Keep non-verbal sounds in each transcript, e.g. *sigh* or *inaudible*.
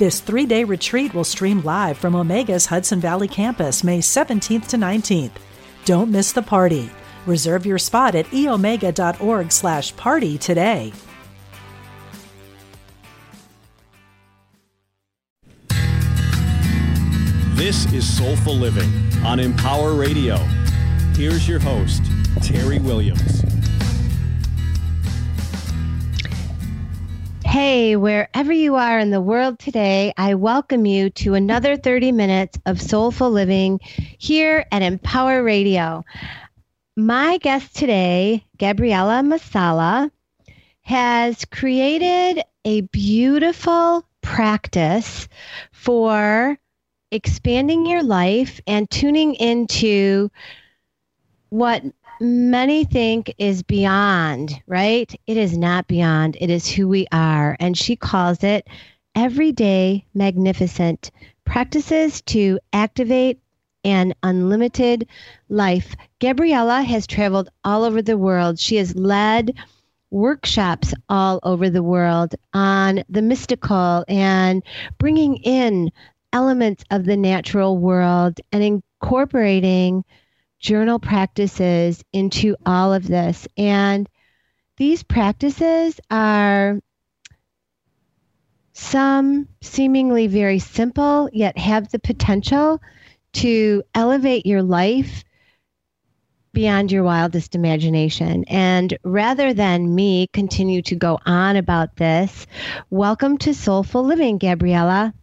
This three day retreat will stream live from Omega's Hudson Valley campus May 17th to 19th. Don't miss the party. Reserve your spot at eomega.org slash party today. This is Soulful Living on Empower Radio. Here's your host, Terry Williams. Hey, wherever you are in the world today, I welcome you to another 30 minutes of soulful living here at Empower Radio. My guest today, Gabriella Masala, has created a beautiful practice for expanding your life and tuning into what many think is beyond, right? It is not beyond, it is who we are. And she calls it everyday magnificent practices to activate an unlimited life. Gabriella has traveled all over the world. She has led workshops all over the world on the mystical and bringing in elements of the natural world and incorporating journal practices into all of this. And these practices are some seemingly very simple, yet have the potential to elevate your life beyond your wildest imagination. And rather than me continue to go on about this, welcome to Soulful Living, Gabriella.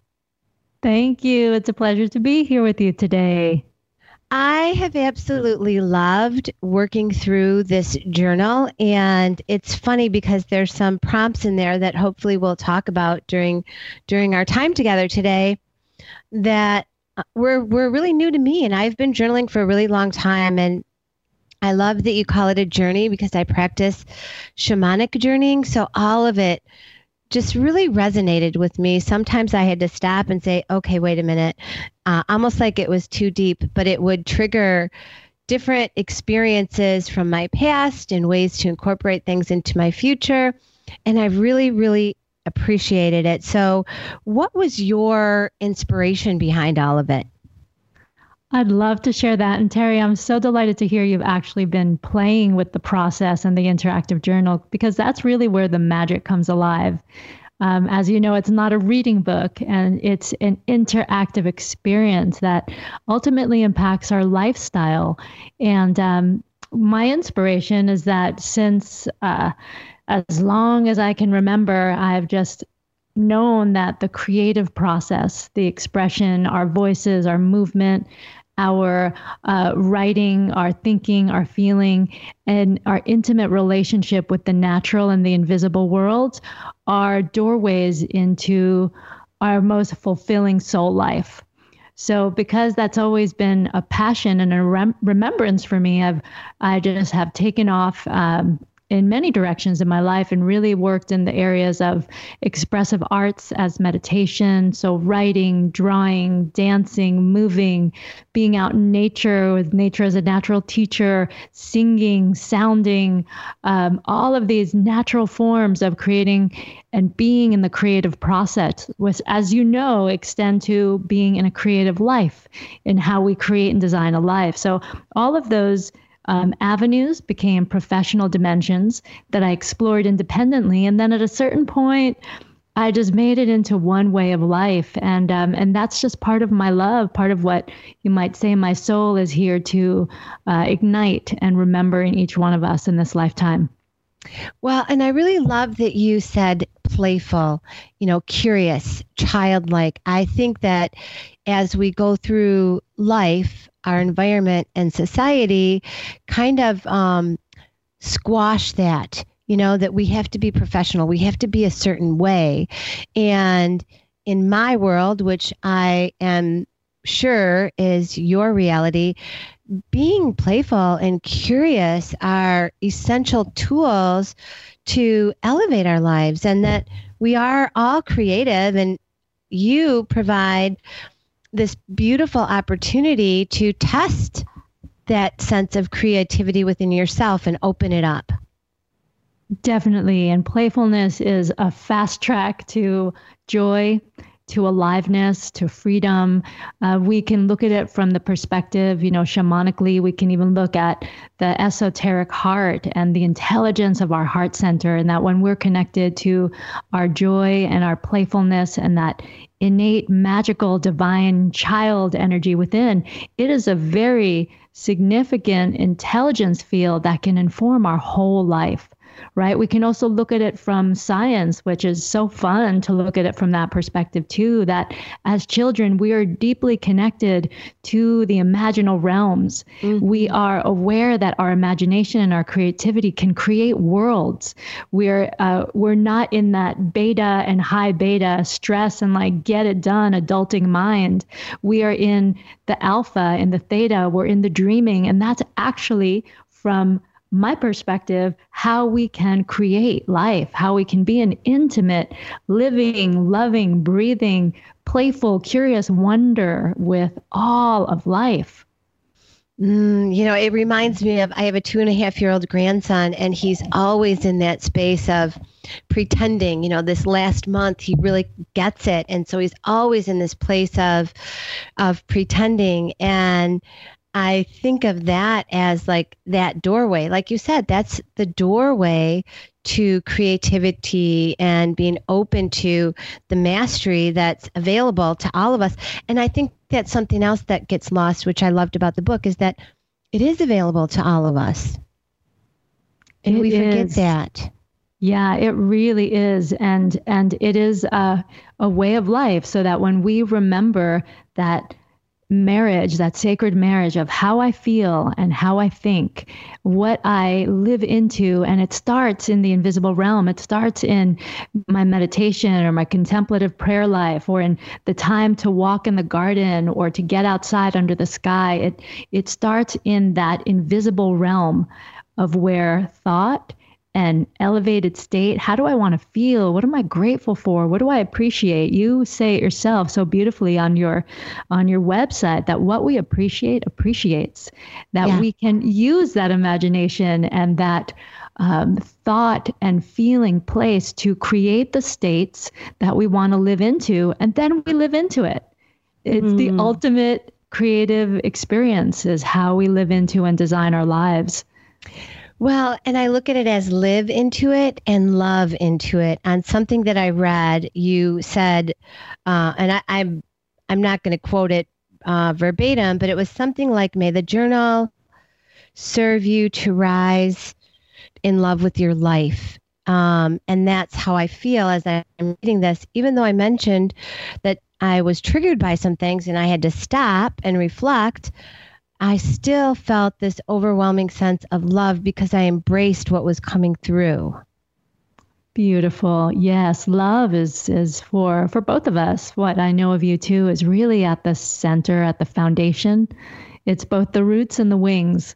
Thank you. It's a pleasure to be here with you today. I have absolutely loved working through this journal. And it's funny because there's some prompts in there that hopefully we'll talk about during during our time together today that uh, were were really new to me. And I've been journaling for a really long time. And I love that you call it a journey because I practice shamanic journeying. So all of it just really resonated with me. Sometimes I had to stop and say, okay, wait a minute, uh, almost like it was too deep, but it would trigger different experiences from my past and ways to incorporate things into my future. And I really, really appreciated it. So, what was your inspiration behind all of it? I'd love to share that. And Terry, I'm so delighted to hear you've actually been playing with the process and the interactive journal because that's really where the magic comes alive. Um, as you know, it's not a reading book and it's an interactive experience that ultimately impacts our lifestyle. And um, my inspiration is that since uh, as long as I can remember, I've just known that the creative process, the expression, our voices, our movement, our uh, writing, our thinking, our feeling, and our intimate relationship with the natural and the invisible worlds are doorways into our most fulfilling soul life. So, because that's always been a passion and a rem- remembrance for me, I've I just have taken off um, in many directions in my life and really worked in the areas of expressive arts as meditation. So, writing, drawing, dancing, moving, being out in nature with nature as a natural teacher, singing, sounding, um, all of these natural forms of creating and being in the creative process, which, as you know, extend to being in a creative life in how we create and design a life. So, all of those um, avenues became professional dimensions that I explored independently. And then at a certain point, I just made it into one way of life, and um, and that's just part of my love, part of what you might say my soul is here to uh, ignite and remember in each one of us in this lifetime. Well, and I really love that you said playful, you know, curious, childlike. I think that as we go through life, our environment and society kind of um, squash that you know that we have to be professional we have to be a certain way. And in my world, which I am sure is your reality, being playful and curious are essential tools to elevate our lives and that we are all creative and you provide this beautiful opportunity to test that sense of creativity within yourself and open it up. Definitely. And playfulness is a fast track to joy to aliveness, to freedom. Uh, we can look at it from the perspective, you know, shamanically. We can even look at the esoteric heart and the intelligence of our heart center, and that when we're connected to our joy and our playfulness and that innate, magical, divine child energy within, it is a very significant intelligence field that can inform our whole life right? We can also look at it from science, which is so fun to look at it from that perspective too. That as children, we are deeply connected to the imaginal realms. Mm-hmm. We are aware that our imagination and our creativity can create worlds. We're uh, we're not in that beta and high beta stress and like get it done adulting mind. We are in the alpha and the theta. We're in the dreaming, and that's actually from my perspective, how we can create life, how we can be an intimate, living, loving, breathing, playful, curious wonder with all of life. Mm, you know, it reminds me of I have a two and a half year old grandson, and he's always in that space of pretending. You know, this last month he really gets it, and so he's always in this place of of pretending. And I think of that as like that doorway. Like you said, that's the doorway to creativity and being open to the mastery that's available to all of us. And I think that's something else that gets lost, which I loved about the book, is that it is available to all of us. And it we forget is. that. Yeah, it really is. And and it is a, a way of life so that when we remember that marriage, that sacred marriage of how I feel and how I think, what I live into. And it starts in the invisible realm. It starts in my meditation or my contemplative prayer life or in the time to walk in the garden or to get outside under the sky. It, it starts in that invisible realm of where thought an elevated state? How do I want to feel? What am I grateful for? What do I appreciate? You say it yourself so beautifully on your on your website that what we appreciate appreciates. That yeah. we can use that imagination and that um, thought and feeling place to create the states that we want to live into, and then we live into it. It's mm. the ultimate creative experience is how we live into and design our lives. Well, and I look at it as live into it and love into it. On something that I read, you said, uh, and I, I'm I'm not going to quote it uh, verbatim, but it was something like, "May the journal serve you to rise in love with your life." Um, and that's how I feel as I'm reading this. Even though I mentioned that I was triggered by some things and I had to stop and reflect. I still felt this overwhelming sense of love because I embraced what was coming through. Beautiful. Yes, love is is for for both of us. What I know of you too is really at the center, at the foundation. It's both the roots and the wings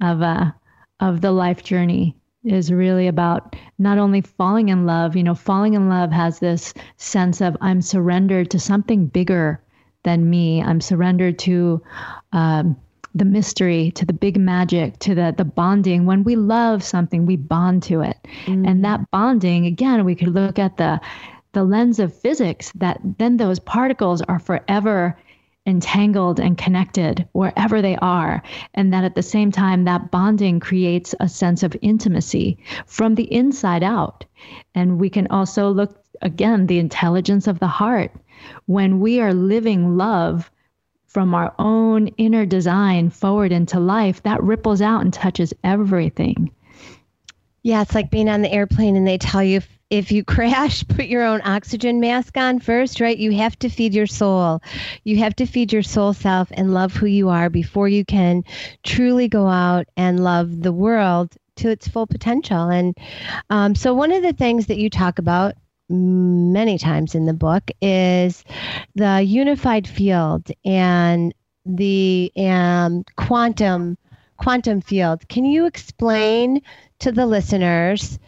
of uh of the life journey is really about not only falling in love, you know, falling in love has this sense of I'm surrendered to something bigger than me. I'm surrendered to um, the mystery to the big magic to the the bonding. When we love something we bond to it. Mm. and that bonding again we could look at the the lens of physics that then those particles are forever entangled and connected wherever they are. And that at the same time that bonding creates a sense of intimacy from the inside out. And we can also look again the intelligence of the heart. When we are living love from our own inner design forward into life, that ripples out and touches everything. Yeah, it's like being on the airplane and they tell you if, you crash, *laughs* put your own oxygen mask on first, right? You have to feed your soul. You have to feed your soul self and love who you are before you can truly go out and love the world to its full potential. And um, so, one of the things that you talk about many times in the book is the unified field and the um, quantum quantum field. Can you explain to the listeners,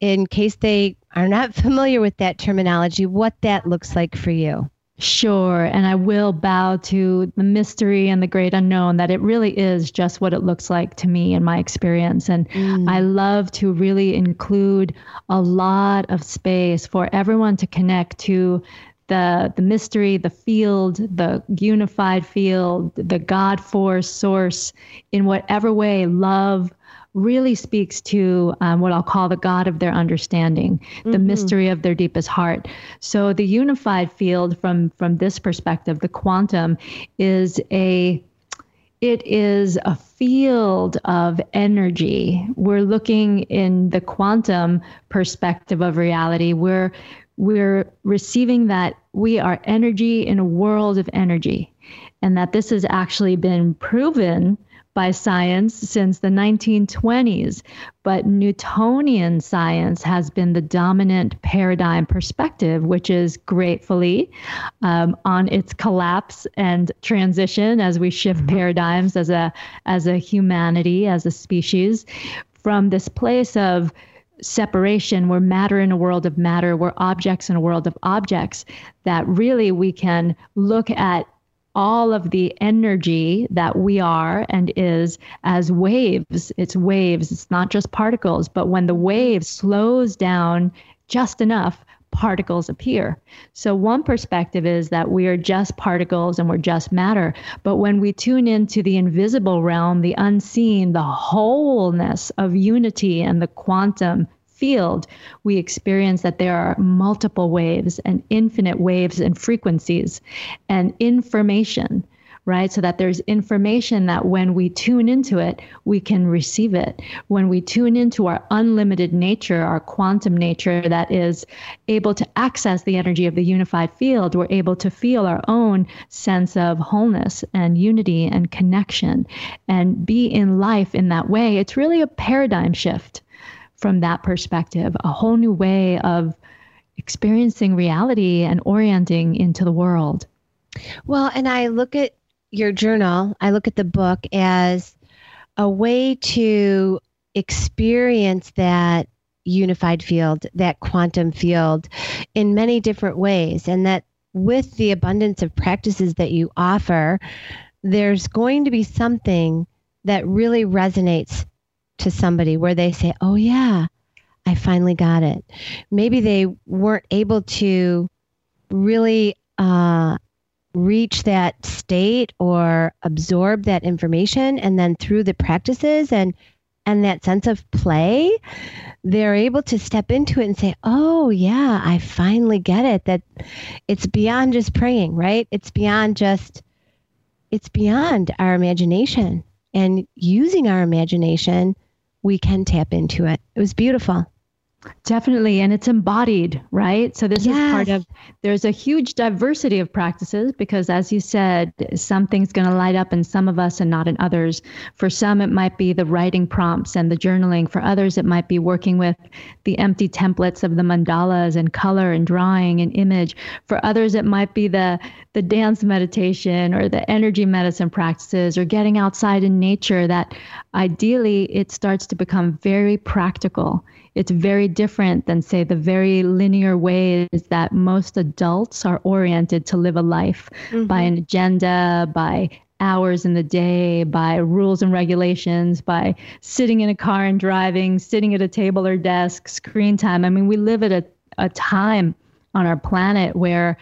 in case they are not *laughs* familiar with that terminology, what that looks like for you? Sure. And I will bow to the mystery and the great unknown that it really is just what it looks like to me in my experience. And mm. I love to really include a lot of space for everyone to connect to the the mystery, the field, the unified field, the God force source in whatever way love really speaks to um, what I'll call the God of their understanding, mm-hmm. the mystery of their deepest heart. So the unified field from from this perspective, the quantum is a it is a field of energy. We're looking in the quantum perspective of reality. We're we're receiving that we are energy in a world of energy, and that this has actually been proven by science since the 1920s, but Newtonian science has been the dominant paradigm perspective, which is gratefully um, on its collapse and transition as we shift mm-hmm. paradigms as a as a humanity, as a species, from this place of separation, we're matter in a world of matter, we're objects in a world of objects, that really we can look at all of the energy that we are and is as waves. It's waves, it's not just particles, but when the wave slows down just enough, particles appear. So, one perspective is that we are just particles and we're just matter. But when we tune into the invisible realm, the unseen, the wholeness of unity and the quantum field, we experience that there are multiple waves and infinite waves and frequencies and information, right? So that there's information that when we tune into it, we can receive it. When we tune into our unlimited nature, our quantum nature that is able to access the energy of the unified field, we're able to feel our own sense of wholeness and unity and connection and be in life in that way. It's really a paradigm shift from that perspective, a whole new way of experiencing reality and orienting into the world. Well, and I look at your journal, I look at the book as a way to experience that unified field, that quantum field in many different ways. And that with the abundance of practices that you offer, there's going to be something that really resonates to somebody where they say, Oh, yeah, I finally got it. Maybe they weren't able to really uh, reach that state or absorb that information. And then through the practices and and that sense of play, they're able to step into it and say, Oh, yeah, I finally get it. That it's beyond just praying, right? It's beyond just, it's beyond our imagination and using our imagination we can tap into it. It was beautiful. Definitely. And it's embodied, right? So, this yes. is part of, there's a huge diversity of practices because, as you said, something's going to light up in some of us and not in others. For some, it might be the writing prompts and the journaling. For others, it might be working with the empty templates of the mandalas and color and drawing and image. For others, it might be the, the dance meditation or the energy medicine practices or getting outside in nature that ideally it starts to become very practical it's very different than, say, the very linear ways that most adults are oriented to live a life mm-hmm. by an agenda, by hours in the day, by rules and regulations, by sitting in a car and driving, sitting at a table or desk, screen time. I mean, we live at a, a time on our planet where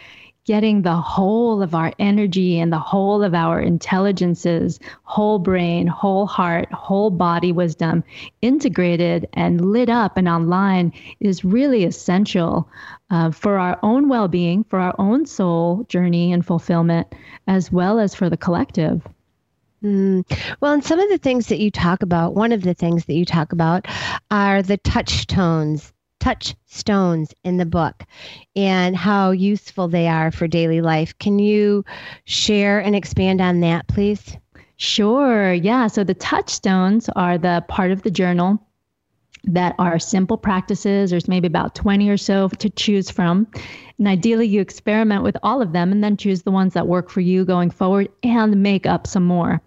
getting the whole of our energy and the whole of our intelligences, whole brain, whole heart, whole body wisdom integrated and lit up and online is really essential uh, for our own well being, for our own soul journey and fulfillment, as well as for the collective. Mm. Well, and some of the things that you talk about, one of the things that you talk about are the touchstones touchstones in the book and how useful they are for daily life. Can you share and expand on that, please? Sure. Yeah. So the touchstones are the part of the journal that are simple practices. There's maybe about 20 or so to choose from. And ideally, you experiment with all of them and then choose the ones that work for you going forward and make up some more.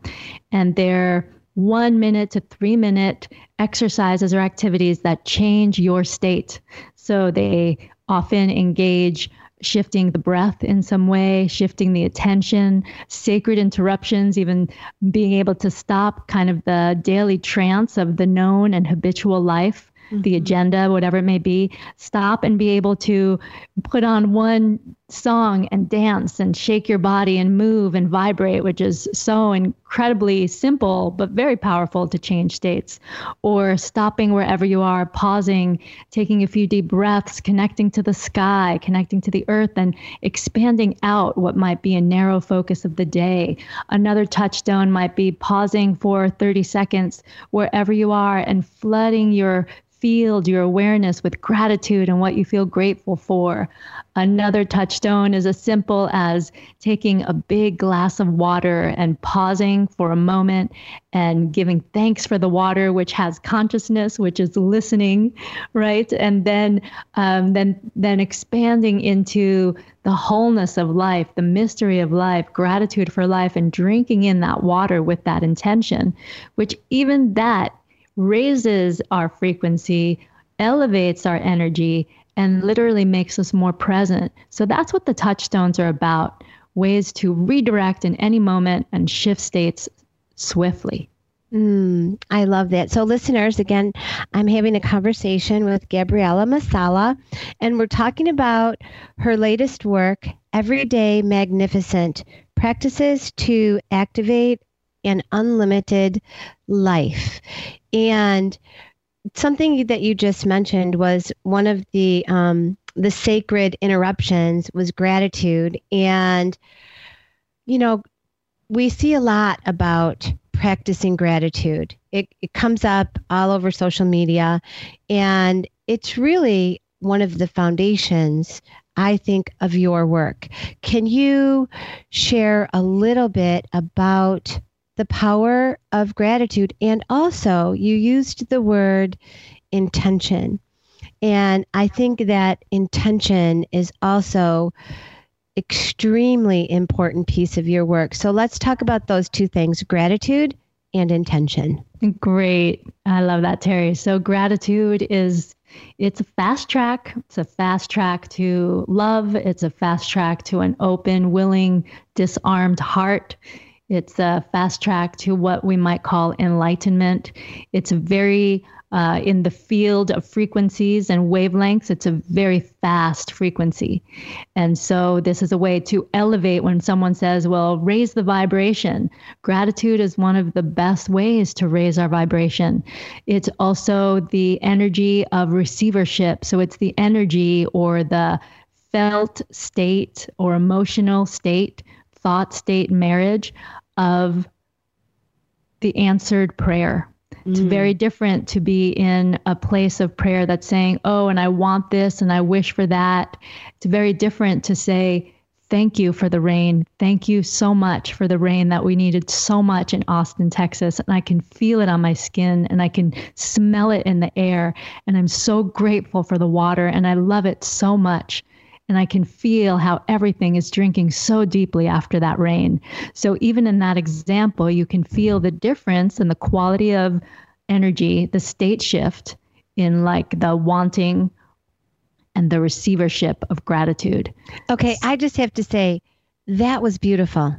And they're one minute to three minute exercises or activities that change your state. So they often engage shifting the breath in some way, shifting the attention, sacred interruptions, even being able to stop kind of the daily trance of the known and habitual life mm-hmm. the agenda, whatever it may be, stop and be able to put on one song and dance and shake your body and move and vibrate, which is so incredibly simple but very powerful to change states. Or stopping wherever you are, pausing, taking a few deep breaths, connecting to the sky, connecting to the earth, and expanding out what might be a narrow focus of the day. Another touchstone might be pausing for 30 seconds wherever you are and flooding your field your awareness with gratitude and what you feel grateful for. Another touchstone is as simple as taking a big glass of water and pausing for a moment and giving thanks for the water, which has consciousness, which is listening, right? And then, um, then, then expanding into the wholeness of life, the mystery of life, gratitude for life, and drinking in that water with that intention, which even that raises our frequency, elevates our energy, and literally makes us more present. So that's what the touchstones are about ways to redirect in any moment and shift states swiftly. Mm, I love that. So, listeners, again, I'm having a conversation with Gabriella Masala, and we're talking about her latest work, Everyday Magnificent Practices to Activate an Unlimited Life. And something that you just mentioned was one of the um, the sacred interruptions was gratitude, and you know we see a lot about practicing gratitude. It, it comes up all over social media, and it's really one of the foundations I think, of your work. Can you share a little bit about the power of gratitude. And also, you used the word intention. And I think that intention is also extremely important piece of your work. So let's talk about those two things, gratitude and intention. Great. I love that, Terry. So gratitude is it's a fast track. It's a fast track to love. It's a fast track to an open, willing, disarmed heart. It's a fast track to what we might call enlightenment. It's very uh, in the field of frequencies and wavelengths, it's a very fast frequency. And so, this is a way to elevate when someone says, Well, raise the vibration. Gratitude is one of the best ways to raise our vibration. It's also the energy of receivership. So, it's the energy or the felt state or emotional state thought state marriage of the answered prayer. It's mm. very different to be in a place of prayer that's saying, Oh, and I want this and I wish for that. It's very different to say, Thank you for the rain. Thank you so much for the rain that we needed so much in Austin, Texas. And I can feel it on my skin and I can smell it in the air. And I'm so grateful for the water and I love it so much and I can feel how everything is drinking so deeply after that rain. So, even in that example, you can feel the difference in the quality of energy, the state shift in like the wanting and the receivership of gratitude. Okay, I just have to say that was beautiful.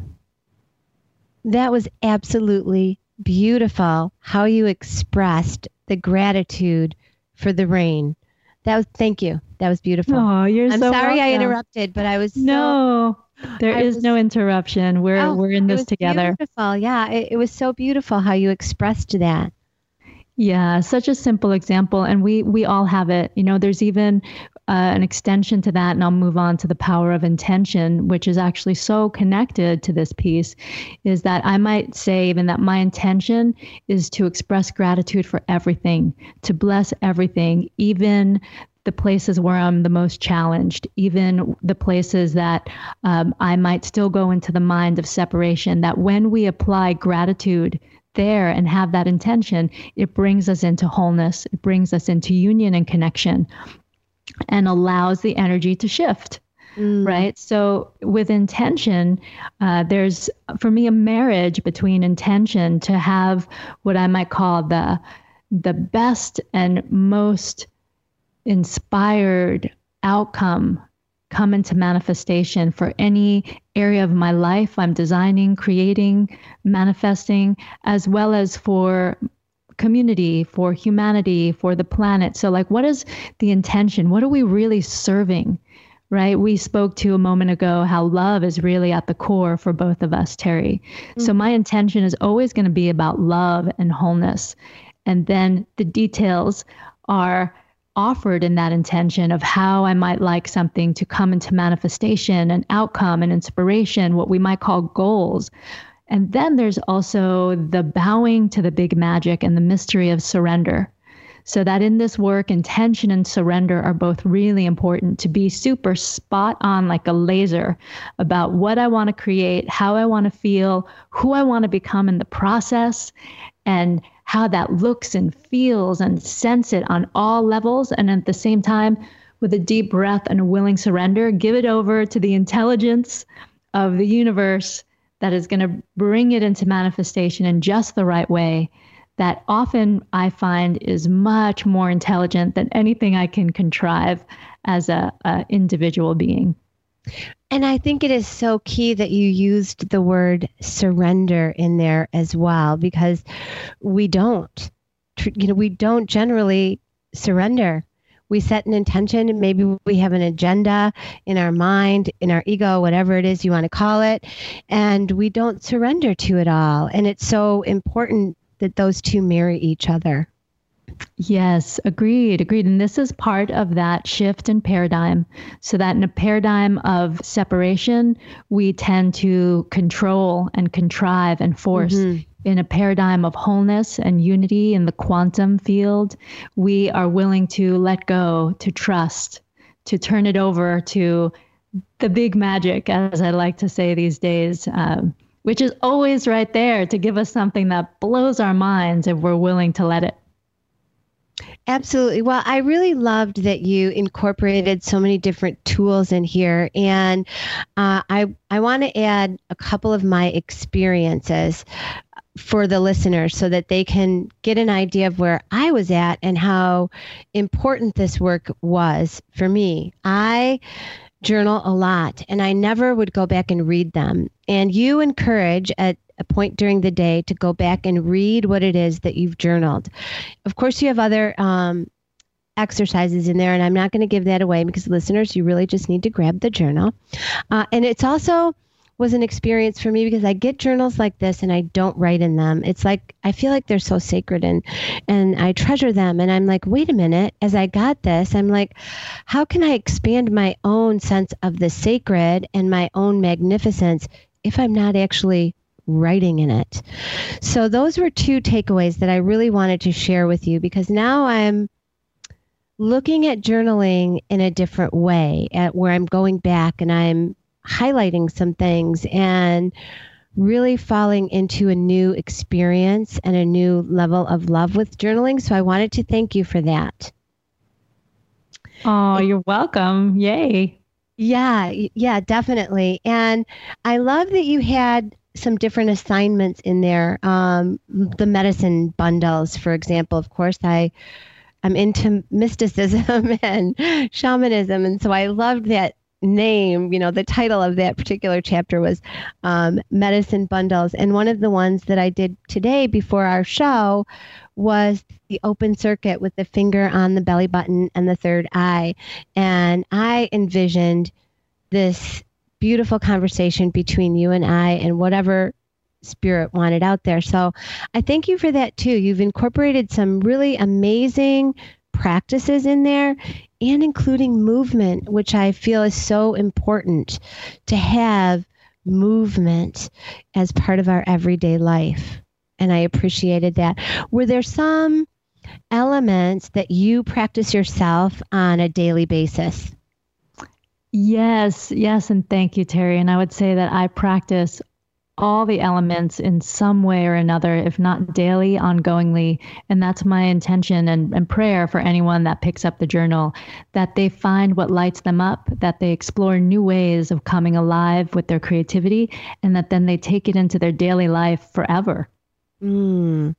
That was absolutely beautiful how you expressed the gratitude for the rain. That was thank you. That was beautiful. Oh, you're I'm so sorry welcome. I interrupted, but I was no. So, there I is was, no interruption. We're oh, we're in this together. Beautiful. Yeah, it, it was so beautiful how you expressed that. Yeah, such a simple example, and we we all have it. You know, there's even uh, an extension to that, and I'll move on to the power of intention, which is actually so connected to this piece. Is that I might say even that my intention is to express gratitude for everything, to bless everything, even the places where I'm the most challenged, even the places that um, I might still go into the mind of separation. That when we apply gratitude there and have that intention, it brings us into wholeness. It brings us into union and connection and allows the energy to shift. Mm. Right. So, with intention, uh, there's for me a marriage between intention to have what I might call the the best and most inspired outcome come into manifestation for any area of my life I'm designing, creating, manifesting, as well as for community, for humanity, for the planet. So, like, what is the intention? What are we really serving? Right? We spoke to a moment ago how love is really at the core for both of us, Terry. Mm-hmm. So, my intention is always going to be about love and wholeness. And then the details are offered in that intention of how I might like something to come into manifestation, an outcome, an inspiration, what we might call goals. And then there's also the bowing to the big magic and the mystery of surrender. So that in this work, intention and surrender are both really important to be super spot on like a laser about what I want to create, how I want to feel, who I want to become in the process, and how that looks and feels and sense it on all levels. And at the same time, with a deep breath and a willing surrender, give it over to the intelligence of the universe that is going to bring it into manifestation in just the right way. That often I find is much more intelligent than anything I can contrive as a, a individual being. And I think it is so key that you used the word surrender in there as well, because we don't, you know, we don't generally surrender. We set an intention, maybe we have an agenda in our mind, in our ego, whatever it is you want to call it, and we don't surrender to it all. And it's so important that those two marry each other. Yes, agreed, agreed. And this is part of that shift in paradigm. So that in a paradigm of separation, we tend to control and contrive and force. Mm-hmm. In a paradigm of wholeness and unity in the quantum field, we are willing to let go, to trust, to turn it over to the big magic, as I like to say these days. Um, which is always right there to give us something that blows our minds if we're willing to let it. Absolutely. Well, I really loved that you incorporated so many different tools in here, and uh, I I want to add a couple of my experiences for the listeners so that they can get an idea of where I was at and how important this work was for me. I journal a lot and I never would go back and read them. And you encourage at a point during the day to go back and read what it is that you've journaled. Of course, you have other um, exercises in there, and I'm not going to give that away because listeners, you really just need to grab the journal. Uh, and it's also was an experience for me because I get journals like this and I don't write in them. It's like I feel like they're so sacred and and I treasure them and I'm like, wait a minute, as I got this, I'm like, how can I expand my own sense of the sacred and my own magnificence if I'm not actually writing in it. So those were two takeaways that I really wanted to share with you because now I'm looking at journaling in a different way at where I'm going back and I'm highlighting some things and really falling into a new experience and a new level of love with journaling. So I wanted to thank you for that. Oh, you're welcome. Yay. Yeah, yeah, definitely. And I love that you had some different assignments in there. Um, the medicine bundles, for example. Of course, I I'm into mysticism *laughs* and shamanism, and so I loved that name. You know, the title of that particular chapter was um, medicine bundles, and one of the ones that I did today before our show was the open circuit with the finger on the belly button and the third eye, and I envisioned this beautiful conversation between you and I and whatever spirit wanted out there. So I thank you for that too. You've incorporated some really amazing practices in there and including movement, which I feel is so important to have movement as part of our everyday life. And I appreciated that. Were there some elements that you practice yourself on a daily basis? Yes, yes, and thank you, Terry. And I would say that I practice all the elements in some way or another, if not daily, ongoingly. And that's my intention and, and prayer for anyone that picks up the journal that they find what lights them up, that they explore new ways of coming alive with their creativity, and that then they take it into their daily life forever. Mm.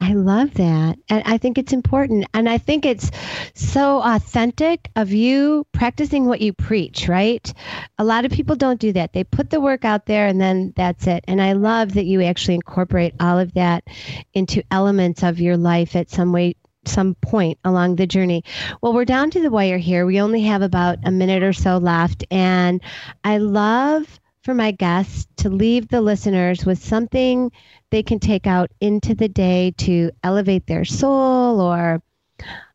I love that. And I think it's important. And I think it's so authentic of you practicing what you preach, right? A lot of people don't do that. They put the work out there and then that's it. And I love that you actually incorporate all of that into elements of your life at some way some point along the journey. Well, we're down to the wire here. We only have about a minute or so left and I love for my guests to leave the listeners with something they can take out into the day to elevate their soul or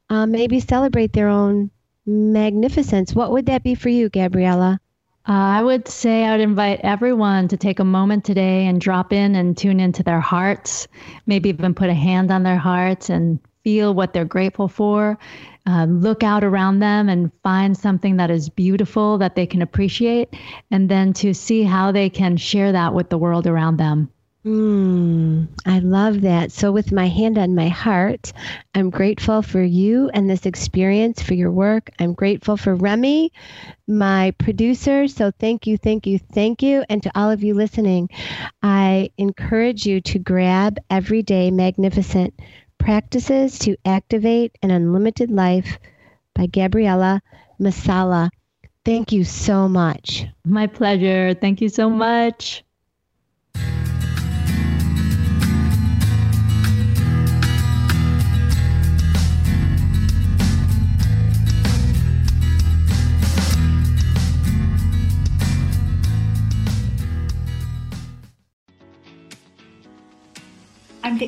uh, maybe celebrate their own magnificence. What would that be for you, Gabriella? Uh, I would say I would invite everyone to take a moment today and drop in and tune into their hearts, maybe even put a hand on their hearts and feel what they're grateful for. Uh, look out around them and find something that is beautiful that they can appreciate, and then to see how they can share that with the world around them. Mm, I love that. So, with my hand on my heart, I'm grateful for you and this experience, for your work. I'm grateful for Remy, my producer. So, thank you, thank you, thank you. And to all of you listening, I encourage you to grab Everyday Magnificent Practices to Activate an Unlimited Life by Gabriella Masala. Thank you so much. My pleasure. Thank you so much.